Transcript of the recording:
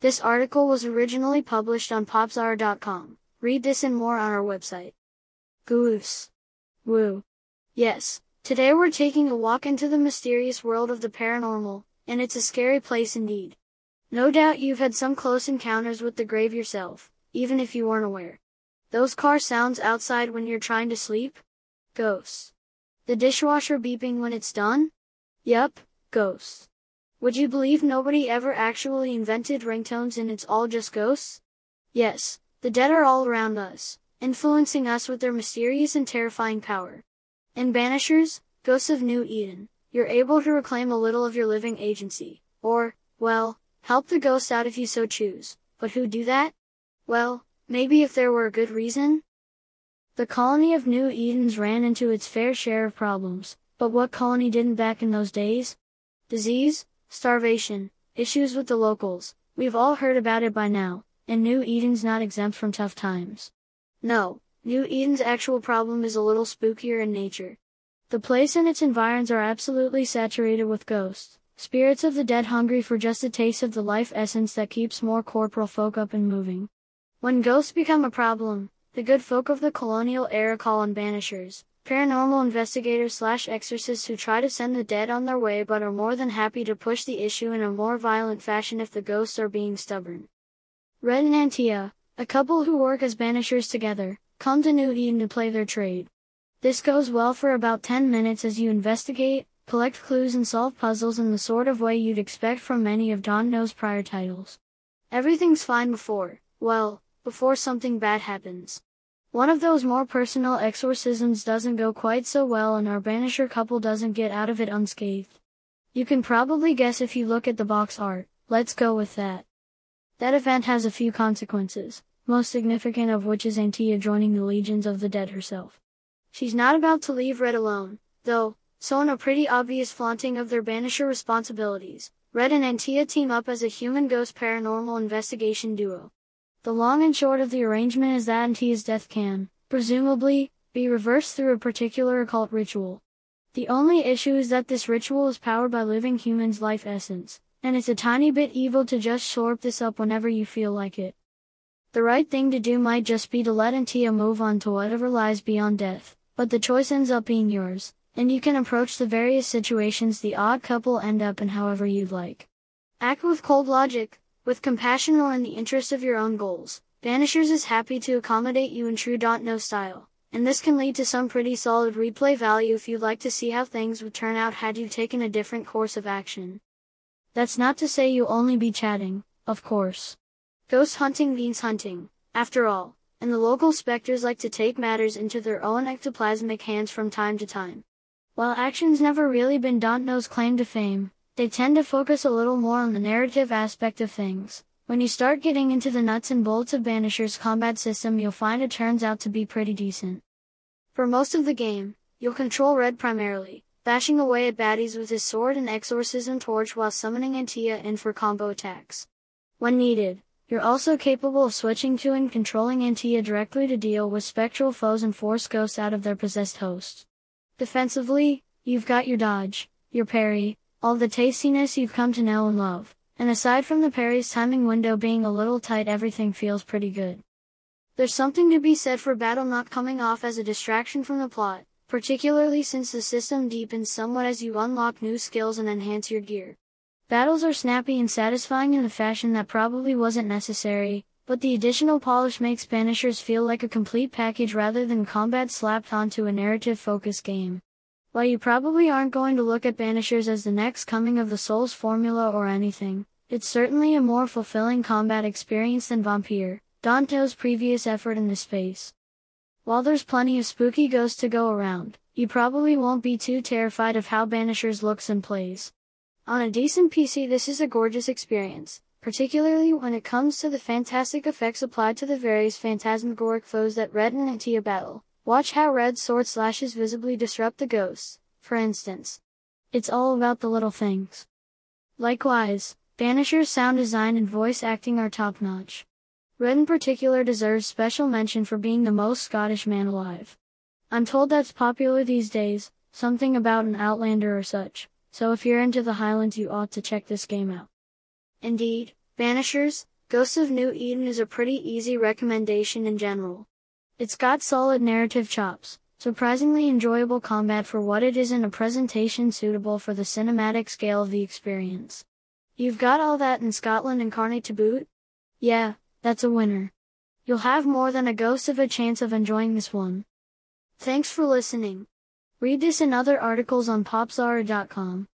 This article was originally published on popzara.com. Read this and more on our website. Goose. Woo. Yes, today we're taking a walk into the mysterious world of the paranormal, and it's a scary place indeed. No doubt you've had some close encounters with the grave yourself, even if you weren't aware. Those car sounds outside when you're trying to sleep? Ghosts. The dishwasher beeping when it's done? Yup, ghosts. Would you believe nobody ever actually invented ringtones and it's all just ghosts? Yes, the dead are all around us, influencing us with their mysterious and terrifying power. In Banishers, Ghosts of New Eden, you're able to reclaim a little of your living agency, or, well, help the ghosts out if you so choose. But who do that? Well, maybe if there were a good reason? The colony of New Edens ran into its fair share of problems, but what colony didn't back in those days? Disease, starvation, issues with the locals, we've all heard about it by now, and New Eden's not exempt from tough times. No, New Eden's actual problem is a little spookier in nature. The place and its environs are absolutely saturated with ghosts, spirits of the dead hungry for just a taste of the life essence that keeps more corporal folk up and moving. When ghosts become a problem, the good folk of the colonial era call on banishers, paranormal investigators slash exorcists who try to send the dead on their way but are more than happy to push the issue in a more violent fashion if the ghosts are being stubborn. Red and Antea, a couple who work as banishers together, come to New Eden to play their trade. This goes well for about 10 minutes as you investigate, collect clues and solve puzzles in the sort of way you'd expect from many of Don't Nod's prior titles. Everything's fine before, well, before something bad happens. One of those more personal exorcisms doesn't go quite so well and our banisher couple doesn't get out of it unscathed. You can probably guess if you look at the box art, let's go with that. That event has a few consequences, most significant of which is Antea joining the legions of the dead herself. She's not about to leave Red alone, though, so in a pretty obvious flaunting of their banisher responsibilities, Red and Antea team up as a human ghost paranormal investigation duo. The long and short of the arrangement is that Antea's death can, presumably, be reversed through a particular occult ritual. The only issue is that this ritual is powered by living humans' life essence, and it's a tiny bit evil to just slurp this up whenever you feel like it. The right thing to do might just be to let Antea move on to whatever lies beyond death, but the choice ends up being yours, and you can approach the various situations the odd couple end up in however you'd like. Act with cold logic, with compassion or in the interest of your own goals, Banishers is happy to accommodate you in true style, and this can lead to some pretty solid replay value if you'd like to see how things would turn out had you taken a different course of action. That's not to say you'll only be chatting, of course. Ghost hunting means hunting, after all, and the local specters like to take matters into their own ectoplasmic hands from time to time. While action's never really been Don't Nod's claim to fame, they tend to focus a little more on the narrative aspect of things. When you start getting into the nuts and bolts of Banisher's combat system you'll find it turns out to be pretty decent. For most of the game, you'll control Red primarily, bashing away at baddies with his sword and exorcism torch while summoning Antea in for combo attacks. When needed, you're also capable of switching to and controlling Antea directly to deal with spectral foes and force ghosts out of their possessed hosts. Defensively, you've got your dodge, your parry, all the tastiness you've come to know and love. And aside from the parry's timing window being a little tight everything feels pretty good. There's something to be said for battle not coming off as a distraction from the plot, particularly since the system deepens somewhat as you unlock new skills and enhance your gear. Battles are snappy and satisfying in a fashion that probably wasn't necessary, but the additional polish makes Banishers feel like a complete package rather than combat slapped onto a narrative-focused game. While you probably aren't going to look at Banishers as the next coming of the Souls formula or anything, it's certainly a more fulfilling combat experience than Vampyr, Don't Nod's previous effort in this space. While there's plenty of spooky ghosts to go around, you probably won't be too terrified of how Banishers looks and plays. On a decent PC this is a gorgeous experience, particularly when it comes to the fantastic effects applied to the various phantasmagoric foes that Red and Antea battle. Watch how red sword slashes visibly disrupt the ghosts, for instance. It's all about the little things. Likewise, Banisher's sound design and voice acting are top notch. Red in particular deserves special mention for being the most Scottish man alive. I'm told that's popular these days, something about an Outlander or such, so if you're into the Highlands you ought to check this game out. Indeed, Banishers, Ghosts of New Eden is a pretty easy recommendation in general. It's got solid narrative chops, surprisingly enjoyable combat for what it is and a presentation suitable for the cinematic scale of the experience. You've got all that in Scotland and Incarnate to boot? Yeah, that's a winner. You'll have more than a ghost of a chance of enjoying this one. Thanks for listening. Read this and other articles on popzara.com.